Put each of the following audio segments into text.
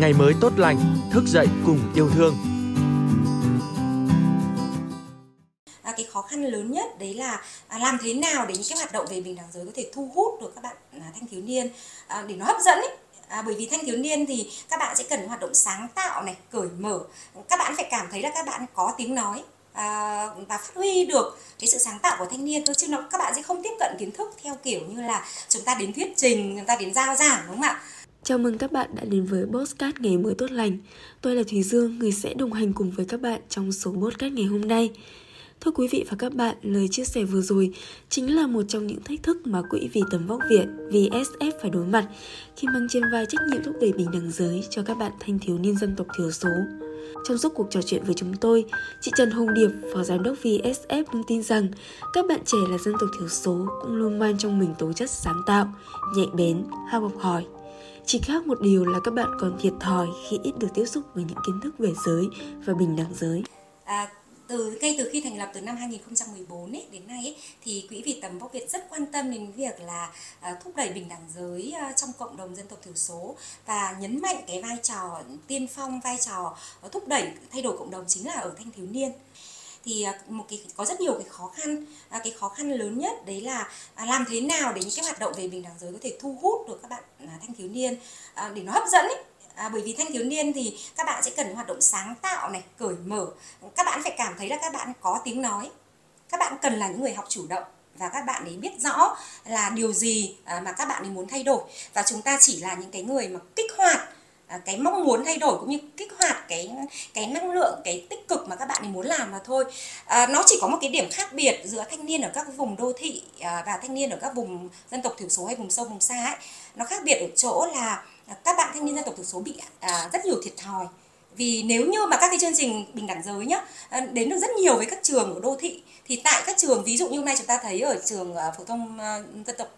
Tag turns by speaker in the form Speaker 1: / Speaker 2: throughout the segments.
Speaker 1: ngày mới tốt lành, thức dậy cùng yêu thương.
Speaker 2: À, cái khó khăn lớn nhất đấy là à, làm thế nào để những cái hoạt động về bình đẳng giới có thể thu hút được các bạn à, thanh thiếu niên à, để nó hấp dẫn ấy. À, bởi vì thanh thiếu niên thì các bạn sẽ cần hoạt động sáng tạo này, cởi mở. Các bạn phải cảm thấy là các bạn có tiếng nói à, và phát huy được cái sự sáng tạo của thanh niên thôi chứ nó các bạn sẽ không tiếp cận kiến thức theo kiểu như là chúng ta đến thuyết trình, chúng ta đến giao giảng đúng không ạ?
Speaker 3: Chào mừng các bạn đã đến với Postcard Ngày mới tốt lành. Tôi là Thùy Dương, người sẽ đồng hành cùng với các bạn trong số Postcard ngày hôm nay. Thưa quý vị và các bạn, lời chia sẻ vừa rồi chính là một trong những thách thức mà Quỹ Vì Tấm Vóc Việt VSF phải đối mặt khi mang trên vai trách nhiệm thúc đẩy bình đẳng giới cho các bạn thanh thiếu niên dân tộc thiểu số. Trong suốt cuộc trò chuyện với chúng tôi, chị Trần Hồng Điệp, Phó Giám đốc VSF luôn tin rằng các bạn trẻ là dân tộc thiểu số cũng luôn mang trong mình tố chất sáng tạo, nhạy bén, ham học hỏi. Chỉ khác một điều là các bạn còn thiệt thòi khi ít được tiếp xúc với những kiến thức về giới và bình đẳng giới.
Speaker 2: À, từ ngay từ khi thành lập từ năm 2014 ấy, đến nay ấy, thì quỹ vì tầm vóc Việt rất quan tâm đến việc là à, thúc đẩy bình đẳng giới à, trong cộng đồng dân tộc thiểu số và nhấn mạnh cái vai trò tiên phong vai trò thúc đẩy thay đổi cộng đồng chính là ở thanh thiếu niên thì à, một cái có rất nhiều cái khó khăn à, cái khó khăn lớn nhất đấy là à, làm thế nào để những cái hoạt động về bình đẳng giới có thể thu hút được các bạn à, thanh thiếu niên à, để nó hấp dẫn ấy À, bởi vì thanh thiếu niên thì các bạn sẽ cần hoạt động sáng tạo này, cởi mở. Các bạn phải cảm thấy là các bạn có tiếng nói. Các bạn cần là những người học chủ động và các bạn ấy biết rõ là điều gì à, mà các bạn ấy muốn thay đổi và chúng ta chỉ là những cái người mà kích hoạt À, cái mong muốn thay đổi cũng như kích hoạt cái cái năng lượng cái tích cực mà các bạn ấy muốn làm mà thôi. À, nó chỉ có một cái điểm khác biệt giữa thanh niên ở các vùng đô thị à, và thanh niên ở các vùng dân tộc thiểu số hay vùng sâu vùng xa ấy. Nó khác biệt ở chỗ là các bạn thanh niên dân tộc thiểu số bị à, rất nhiều thiệt thòi vì nếu như mà các cái chương trình bình đẳng giới nhá ờ, đến được rất nhiều với các trường ở đô thị thì tại các trường ví dụ như hôm nay chúng ta thấy ở trường ờ, phổ thông ờ, dân tộc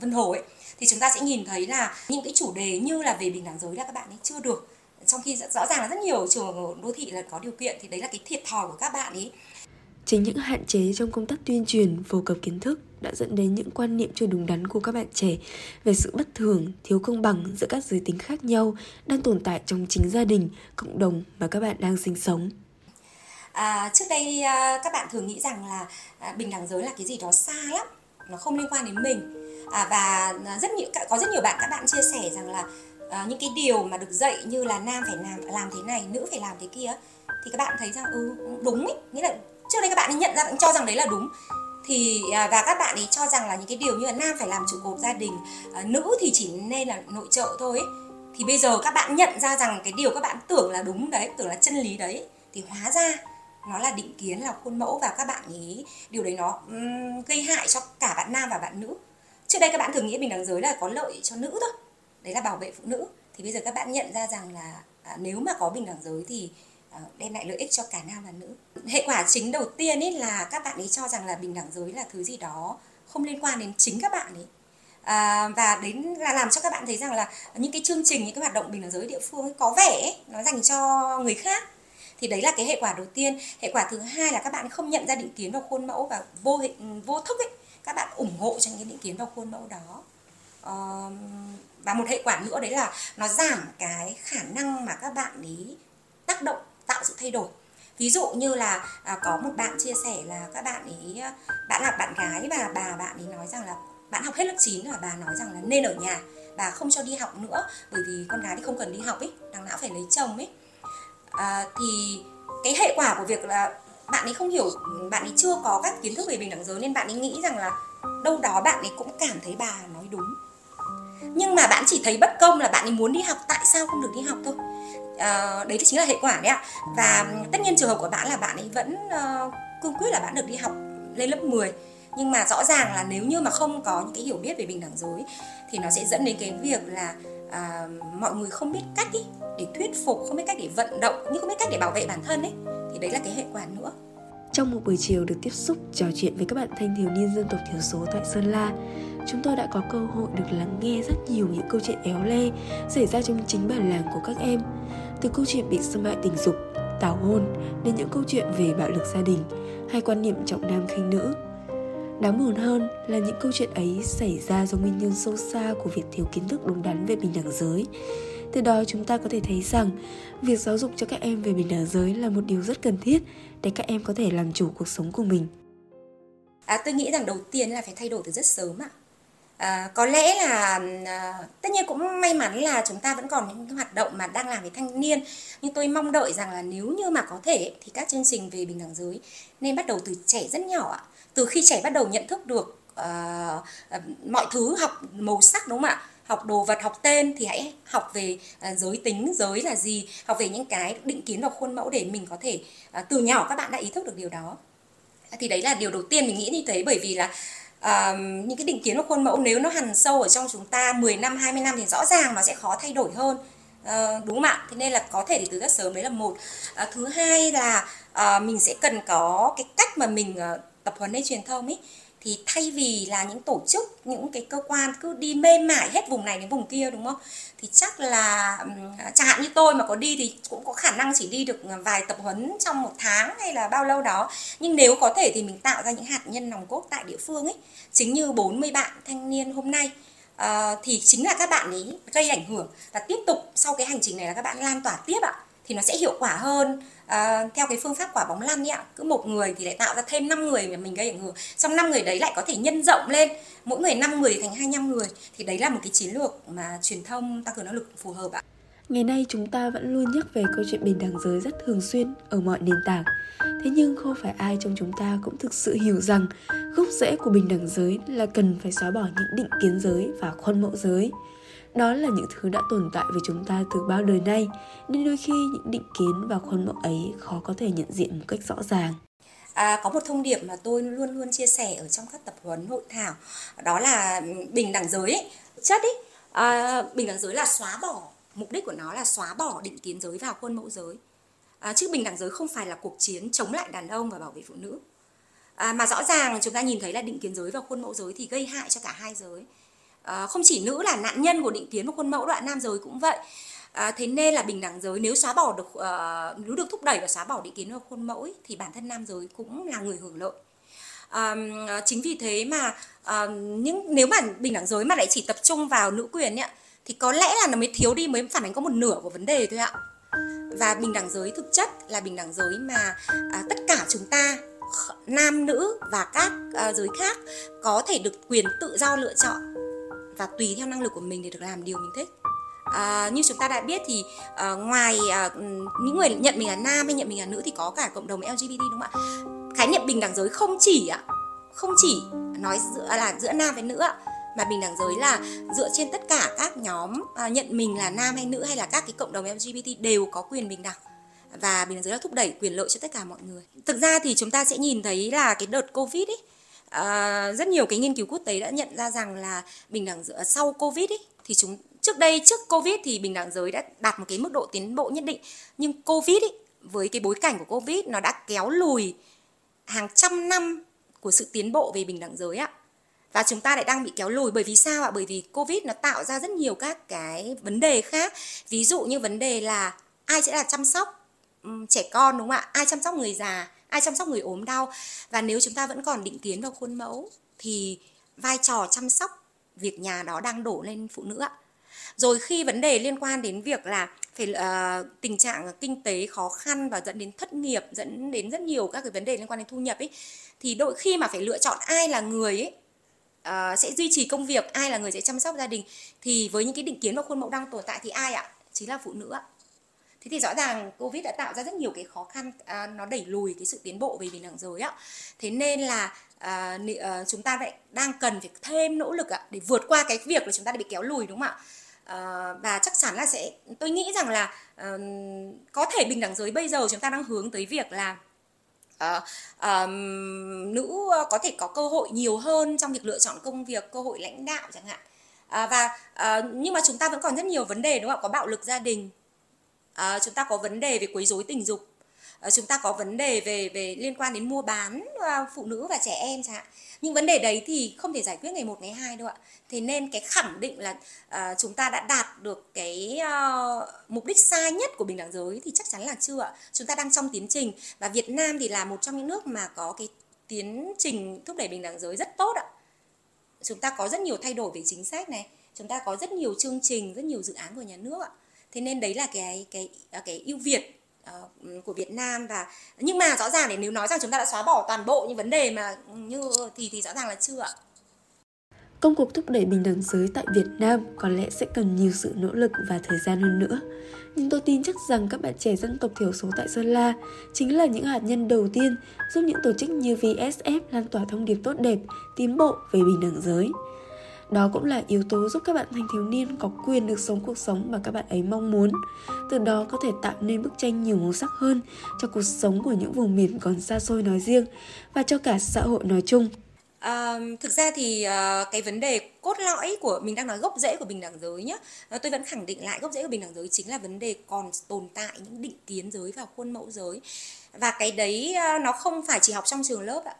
Speaker 2: Vân Hồ ấy thì chúng ta sẽ nhìn thấy là những cái chủ đề như là về bình đẳng giới là các bạn ấy chưa được. Trong khi rõ ràng là rất nhiều trường đô thị là có điều kiện thì đấy là cái thiệt thòi của các bạn ấy.
Speaker 3: Chính những hạn chế trong công tác tuyên truyền, phổ cập kiến thức đã dẫn đến những quan niệm chưa đúng đắn của các bạn trẻ về sự bất thường, thiếu công bằng giữa các giới tính khác nhau đang tồn tại trong chính gia đình, cộng đồng mà các bạn đang sinh sống.
Speaker 2: À, trước đây à, các bạn thường nghĩ rằng là à, bình đẳng giới là cái gì đó xa lắm, nó không liên quan đến mình. À, và à, rất nhiều có rất nhiều bạn các bạn chia sẻ rằng là à, những cái điều mà được dạy như là nam phải làm làm thế này, nữ phải làm thế kia thì các bạn thấy rằng ừ đúng ấy, nghĩa là trước đây các bạn nhận ra cho rằng đấy là đúng thì à, và các bạn ấy cho rằng là những cái điều như là nam phải làm trụ cột gia đình à, nữ thì chỉ nên là nội trợ thôi ấy. thì bây giờ các bạn nhận ra rằng cái điều các bạn tưởng là đúng đấy tưởng là chân lý đấy thì hóa ra nó là định kiến là khuôn mẫu và các bạn ý điều đấy nó um, gây hại cho cả bạn nam và bạn nữ trước đây các bạn thường nghĩ bình đẳng giới là có lợi cho nữ thôi đấy là bảo vệ phụ nữ thì bây giờ các bạn nhận ra rằng là à, nếu mà có bình đẳng giới thì Ờ, đem lại lợi ích cho cả nam và nữ. Hệ quả chính đầu tiên ấy là các bạn ấy cho rằng là bình đẳng giới là thứ gì đó không liên quan đến chính các bạn ấy. À, và đến là làm cho các bạn thấy rằng là những cái chương trình những cái hoạt động bình đẳng giới địa phương ấy, có vẻ ấy, nó dành cho người khác. Thì đấy là cái hệ quả đầu tiên. Hệ quả thứ hai là các bạn không nhận ra định kiến vào khuôn mẫu và vô hình vô thức ấy. Các bạn ủng hộ cho những cái định kiến vào khuôn mẫu đó. À, và một hệ quả nữa đấy là nó giảm cái khả năng mà các bạn ấy tác động tạo sự thay đổi. Ví dụ như là à, có một bạn chia sẻ là các bạn ấy à, bạn là bạn gái và bà bạn ấy nói rằng là bạn học hết lớp 9 và bà nói rằng là nên ở nhà bà không cho đi học nữa bởi vì con gái thì không cần đi học ấy đằng não phải lấy chồng ấy. À, thì cái hệ quả của việc là bạn ấy không hiểu bạn ấy chưa có các kiến thức về bình đẳng giới nên bạn ấy nghĩ rằng là đâu đó bạn ấy cũng cảm thấy bà nói đúng nhưng mà bạn chỉ thấy bất công là bạn ấy muốn đi học tại sao không được đi học thôi? À, đấy chính là hệ quả đấy ạ. Và tất nhiên trường hợp của bạn là bạn ấy vẫn uh, cương quyết là bạn được đi học lên lớp 10 nhưng mà rõ ràng là nếu như mà không có những cái hiểu biết về bình đẳng giới thì nó sẽ dẫn đến cái việc là à, mọi người không biết cách ý, để thuyết phục không biết cách để vận động nhưng không biết cách để bảo vệ bản thân ấy. Thì đấy là cái hệ quả nữa
Speaker 3: trong một buổi chiều được tiếp xúc trò chuyện với các bạn thanh thiếu niên dân tộc thiểu số tại Sơn La, chúng tôi đã có cơ hội được lắng nghe rất nhiều những câu chuyện éo le xảy ra trong chính bản làng của các em. Từ câu chuyện bị xâm hại tình dục, tảo hôn đến những câu chuyện về bạo lực gia đình hay quan niệm trọng nam khinh nữ. Đáng buồn hơn là những câu chuyện ấy xảy ra do nguyên nhân sâu xa của việc thiếu kiến thức đúng đắn về bình đẳng giới. Từ đó chúng ta có thể thấy rằng việc giáo dục cho các em về bình đẳng giới là một điều rất cần thiết để các em có thể làm chủ cuộc sống của mình.
Speaker 2: À, tôi nghĩ rằng đầu tiên là phải thay đổi từ rất sớm ạ. À, có lẽ là à, tất nhiên cũng may mắn là chúng ta vẫn còn những hoạt động mà đang làm với thanh niên nhưng tôi mong đợi rằng là nếu như mà có thể thì các chương trình về bình đẳng giới nên bắt đầu từ trẻ rất nhỏ ạ từ khi trẻ bắt đầu nhận thức được uh, mọi thứ học màu sắc đúng không ạ học đồ vật học tên thì hãy học về uh, giới tính giới là gì học về những cái định kiến và khuôn mẫu để mình có thể uh, từ nhỏ các bạn đã ý thức được điều đó. Thì đấy là điều đầu tiên mình nghĩ như thế bởi vì là uh, những cái định kiến và khuôn mẫu nếu nó hằn sâu ở trong chúng ta 10 năm 20 năm thì rõ ràng nó sẽ khó thay đổi hơn. Uh, đúng không ạ? Thế nên là có thể thì từ rất sớm đấy là một. Uh, thứ hai là uh, mình sẽ cần có cái cách mà mình uh, tập huấn hay truyền thông ấy thì thay vì là những tổ chức những cái cơ quan cứ đi mê mải hết vùng này đến vùng kia đúng không? Thì chắc là chẳng hạn như tôi mà có đi thì cũng có khả năng chỉ đi được vài tập huấn trong một tháng hay là bao lâu đó. Nhưng nếu có thể thì mình tạo ra những hạt nhân nòng cốt tại địa phương ấy. Chính như 40 bạn thanh niên hôm nay uh, thì chính là các bạn ấy gây ảnh hưởng. Và tiếp tục sau cái hành trình này là các bạn lan tỏa tiếp ạ thì nó sẽ hiệu quả hơn à, theo cái phương pháp quả bóng lăn ấy ạ cứ một người thì lại tạo ra thêm 5 người mà mình gây ảnh hưởng trong năm người đấy lại có thể nhân rộng lên mỗi người 5 người thành 25 người thì đấy là một cái chiến lược mà truyền thông tăng cường năng lực phù hợp ạ
Speaker 3: Ngày nay chúng ta vẫn luôn nhắc về câu chuyện bình đẳng giới rất thường xuyên ở mọi nền tảng. Thế nhưng không phải ai trong chúng ta cũng thực sự hiểu rằng gốc rễ của bình đẳng giới là cần phải xóa bỏ những định kiến giới và khuôn mẫu giới. Đó là những thứ đã tồn tại với chúng ta từ bao đời nay, nên đôi khi những định kiến và khuôn mẫu ấy khó có thể nhận diện một cách rõ ràng.
Speaker 2: À, có một thông điệp mà tôi luôn luôn chia sẻ ở trong các tập huấn hội thảo đó là bình đẳng giới ấy, chất ấy à, bình đẳng giới là xóa bỏ mục đích của nó là xóa bỏ định kiến giới vào khuôn mẫu giới. À, chứ bình đẳng giới không phải là cuộc chiến chống lại đàn ông và bảo vệ phụ nữ. À, mà rõ ràng chúng ta nhìn thấy là định kiến giới và khuôn mẫu giới thì gây hại cho cả hai giới à, không chỉ nữ là nạn nhân của định kiến và khuôn mẫu đoạn nam giới cũng vậy. À, thế nên là bình đẳng giới nếu xóa bỏ được uh, nếu được thúc đẩy và xóa bỏ định kiến và khuôn mẫu ấy, thì bản thân nam giới cũng là người hưởng lợi. À, chính vì thế mà à, những nếu mà bình đẳng giới mà lại chỉ tập trung vào nữ quyền ấy, thì có lẽ là nó mới thiếu đi mới phản ánh có một nửa của vấn đề thôi ạ. Và bình đẳng giới thực chất là bình đẳng giới mà à, tất cả chúng ta nam nữ và các à, giới khác có thể được quyền tự do lựa chọn và tùy theo năng lực của mình để được làm điều mình thích. À, như chúng ta đã biết thì à, ngoài à, những người nhận mình là nam hay nhận mình là nữ thì có cả cộng đồng LGBT đúng không ạ? Khái niệm bình đẳng giới không chỉ ạ không chỉ nói giữa à, là giữa nam với nữ ạ mà bình đẳng giới là dựa trên tất cả các nhóm à, nhận mình là nam hay nữ hay là các cái cộng đồng LGBT đều có quyền bình đẳng. Và bình đẳng giới là thúc đẩy quyền lợi cho tất cả mọi người. Thực ra thì chúng ta sẽ nhìn thấy là cái đợt Covid ấy à, rất nhiều cái nghiên cứu quốc tế đã nhận ra rằng là bình đẳng giới sau Covid ấy thì chúng trước đây trước Covid thì bình đẳng giới đã đạt một cái mức độ tiến bộ nhất định. Nhưng Covid ấy, với cái bối cảnh của Covid nó đã kéo lùi hàng trăm năm của sự tiến bộ về bình đẳng giới ạ. Và chúng ta lại đang bị kéo lùi bởi vì sao ạ? Bởi vì covid nó tạo ra rất nhiều các cái vấn đề khác. Ví dụ như vấn đề là ai sẽ là chăm sóc trẻ con đúng không ạ? Ai chăm sóc người già? Ai chăm sóc người ốm đau? Và nếu chúng ta vẫn còn định kiến vào khuôn mẫu thì vai trò chăm sóc việc nhà đó đang đổ lên phụ nữ ạ. Rồi khi vấn đề liên quan đến việc là phải uh, tình trạng kinh tế khó khăn và dẫn đến thất nghiệp dẫn đến rất nhiều các cái vấn đề liên quan đến thu nhập ấy thì đôi khi mà phải lựa chọn ai là người ấy uh, sẽ duy trì công việc ai là người sẽ chăm sóc gia đình thì với những cái định kiến và khuôn mẫu đang tồn tại thì ai ạ? Chính là phụ nữ ạ thế thì rõ ràng covid đã tạo ra rất nhiều cái khó khăn à, nó đẩy lùi cái sự tiến bộ về bình đẳng giới ạ thế nên là à, ờ, chúng ta lại đang cần phải thêm nỗ lực ạ để vượt qua cái việc là chúng ta bị kéo lùi đúng không ạ? À, và chắc chắn là sẽ tôi nghĩ rằng là uh, có thể bình đẳng giới bây giờ chúng ta đang hướng tới việc là uh, uh, nữ có thể có cơ hội nhiều hơn trong việc lựa chọn công việc cơ hội lãnh đạo chẳng hạn. Uh, và uh, nhưng mà chúng ta vẫn còn rất nhiều vấn đề đúng không ạ? Có bạo lực gia đình à, chúng ta có vấn đề về quấy rối tình dục. À, chúng ta có vấn đề về về liên quan đến mua bán à, phụ nữ và trẻ em chẳng hạn. Nhưng vấn đề đấy thì không thể giải quyết ngày một ngày hai đâu ạ. Thế nên cái khẳng định là à, chúng ta đã đạt được cái à, mục đích xa nhất của bình đẳng giới thì chắc chắn là chưa ạ. Chúng ta đang trong tiến trình và việt nam thì là một trong những nước mà có cái tiến trình thúc đẩy bình đẳng giới rất tốt ạ. Chúng ta có rất nhiều thay đổi về chính sách này. Chúng ta có rất nhiều chương trình rất nhiều dự án của nhà nước ạ thế nên đấy là cái cái à, cái ưu việt uh, của Việt Nam và nhưng mà rõ ràng để nếu nói rằng chúng ta đã xóa bỏ toàn bộ những vấn đề mà như thì thì rõ ràng là chưa ạ
Speaker 3: Công cuộc thúc đẩy bình đẳng giới tại Việt Nam có lẽ sẽ cần nhiều sự nỗ lực và thời gian hơn nữa. Nhưng tôi tin chắc rằng các bạn trẻ dân tộc thiểu số tại Sơn La chính là những hạt nhân đầu tiên giúp những tổ chức như VSF lan tỏa thông điệp tốt đẹp, tiến bộ về bình đẳng giới. Đó cũng là yếu tố giúp các bạn thanh thiếu niên có quyền được sống cuộc sống mà các bạn ấy mong muốn. Từ đó có thể tạo nên bức tranh nhiều màu sắc hơn cho cuộc sống của những vùng miền còn xa xôi nói riêng và cho cả xã hội nói chung.
Speaker 2: À, thực ra thì uh, cái vấn đề cốt lõi của mình đang nói gốc rễ của bình đẳng giới nhé à, tôi vẫn khẳng định lại gốc rễ của bình đẳng giới chính là vấn đề còn tồn tại những định kiến giới và khuôn mẫu giới và cái đấy uh, nó không phải chỉ học trong trường lớp ạ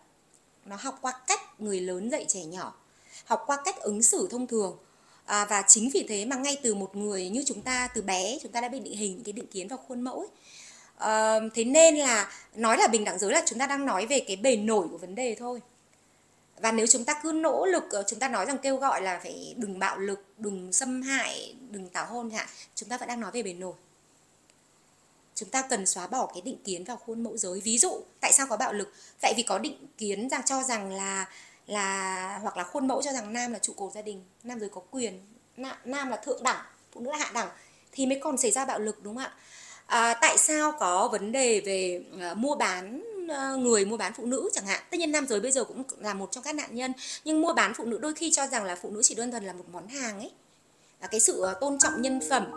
Speaker 2: nó học qua cách người lớn dạy trẻ nhỏ học qua cách ứng xử thông thường. À, và chính vì thế mà ngay từ một người như chúng ta từ bé chúng ta đã bị định hình những cái định kiến và khuôn mẫu ấy. À, thế nên là nói là bình đẳng giới là chúng ta đang nói về cái bề nổi của vấn đề thôi. Và nếu chúng ta cứ nỗ lực ờ, chúng ta nói rằng kêu gọi là phải đừng bạo lực đừng xâm hại đừng tảo hôn chẳng chúng ta vẫn đang nói về bề nổi. Chúng ta cần xóa bỏ cái định kiến vào khuôn mẫu giới. Ví dụ tại sao có bạo lực? Tại vì có định kiến rằng cho rằng là là hoặc là khuôn mẫu cho rằng nam là trụ cột gia đình nam giới có quyền nam là thượng đẳng phụ nữ là hạ đẳng thì mới còn xảy ra bạo lực đúng không ạ? À, tại sao có vấn đề về uh, mua bán ờ, người mua bán phụ nữ chẳng hạn? Tất nhiên nam giới bây giờ cũng là một trong các nạn nhân nhưng mua bán phụ nữ đôi khi cho rằng là phụ nữ chỉ đơn thuần là một món hàng ấy. Là cái sự ờ, tôn trọng nhân phẩm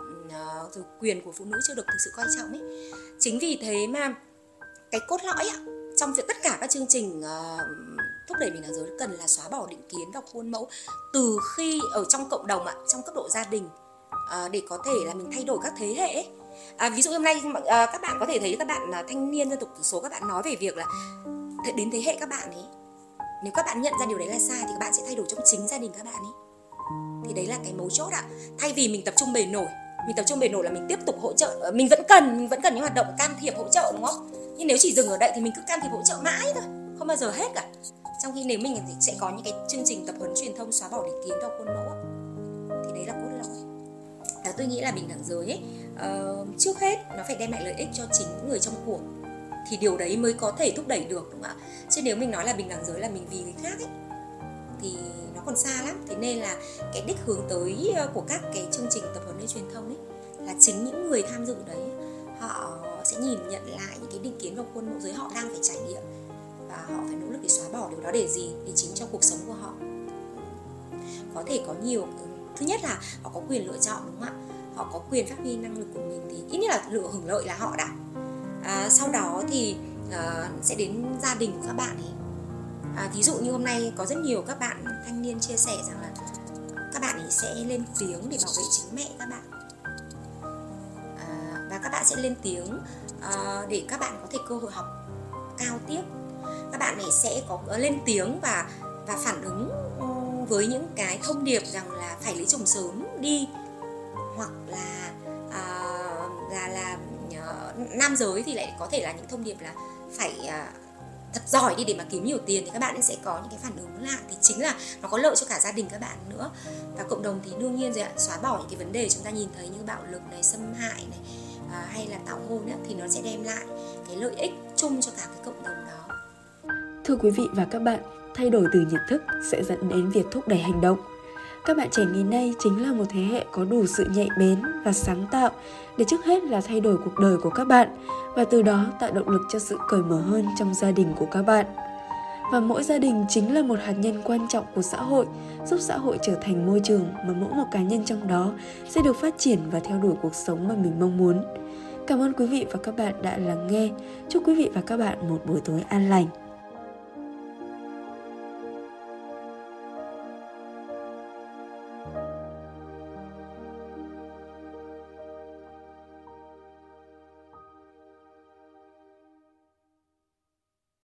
Speaker 2: rồi quyền của phụ nữ chưa được thực sự coi trọng ấy. Chính vì thế mà cái cốt lõi ạ trong việc tất cả các chương trình ờ, thúc đẩy bình đẳng giới cần là xóa bỏ định kiến và khuôn mẫu từ khi ở trong cộng đồng ạ trong cấp độ gia đình ờ, để có thể là mình thay đổi các thế hệ ấy. À, ví dụ hôm nay ờ, các bạn có thể thấy các bạn thanh niên dân tộc thiểu số các bạn nói về việc là đến thế hệ các bạn ấy nếu các bạn nhận ra điều đấy là sai thì các bạn sẽ thay đổi trong chính gia đình các bạn ấy. Thì đấy là cái mấu chốt ạ. Thay vì mình tập trung bề nổi mình tập trung bề nổi là mình tiếp tục hỗ trợ mình vẫn cần mình vẫn cần những hoạt động can thiệp hỗ trợ đúng không? Nhưng nếu chỉ dừng ở đây thì mình cứ can thiệp hỗ trợ mãi thôi. Không bao giờ hết cả. Trong khi nếu mình thì sẽ có những cái chương trình tập huấn truyền thông xóa bỏ định kiến theo khuôn mẫu thì đấy là cốt lõi. Và tôi nghĩ là bình đẳng giới ấy, uh, trước hết nó phải đem lại lợi ích cho chính người trong cuộc. Thì điều đấy mới có thể thúc đẩy được đúng không ạ? Chứ nếu mình nói là bình đẳng giới là mình vì người khác ấy thì nó còn xa lắm. Thế nên là cái đích hướng tới ờ, của các cái chương trình tập huấn hay truyền thông ấy là chính những người tham dự đấy họ sẽ nhìn nhận lại những cái định kiến và khuôn mẫu giới họ đang phải trải nghiệm. Và họ phải nỗ lực để xóa bỏ điều đó để gì? Để chính trong cuộc sống của họ. Có thể có nhiều ừ, thứ nhất là họ có quyền lựa chọn đúng không ạ? Họ có quyền phát huy năng lực của mình thì ít nhất là lựa hưởng lợi là họ đã. À, sau đó thì à, sẽ đến gia đình của các bạn ấy. À, ví dụ như hôm nay có rất nhiều các bạn thanh niên chia sẻ rằng là các bạn ấy sẽ lên tiếng để bảo vệ chính mẹ các bạn bạn sẽ lên tiếng uh, để các bạn có thể cơ hội học cao tiếp. Các bạn ấy sẽ có ờ, lên tiếng và và phản ứng ừ, với những cái thông điệp rằng là phải lấy chồng sớm đi hoặc là uh, là là uh, nam giới thì lại có thể là những thông điệp là phải uh, thật giỏi đi để mà kiếm nhiều tiền thì các bạn sẽ có những cái phản ứng lại thì chính là nó có lợi cho cả gia đình các bạn nữa. Và cộng đồng thì đương nhiên rồi ạ xóa bỏ những cái vấn đề chúng ta nhìn thấy như bạo lực này xâm hại này à, hay là tảo hôn á, thì nó sẽ đem lại cái lợi ích chung cho cả cái cộng đồng đó.
Speaker 3: Thưa quý vị và các bạn thay đổi từ nhận thức sẽ dẫn đến việc thúc đẩy hành động. Các bạn trẻ ngày nay chính là một thế hệ có đủ sự nhạy bén và sáng tạo để trước hết là thay đổi cuộc đời của các bạn và từ đó tạo động lực cho sự cởi mở hơn trong gia đình của các bạn và mỗi gia đình chính là một hạt nhân quan trọng của xã hội, giúp xã hội trở thành môi trường mà mỗi một cá nhân trong đó sẽ được phát triển và theo đuổi cuộc sống mà mình mong muốn. Cảm ơn quý vị và các bạn đã lắng nghe. Chúc quý vị và các bạn một buổi tối an lành.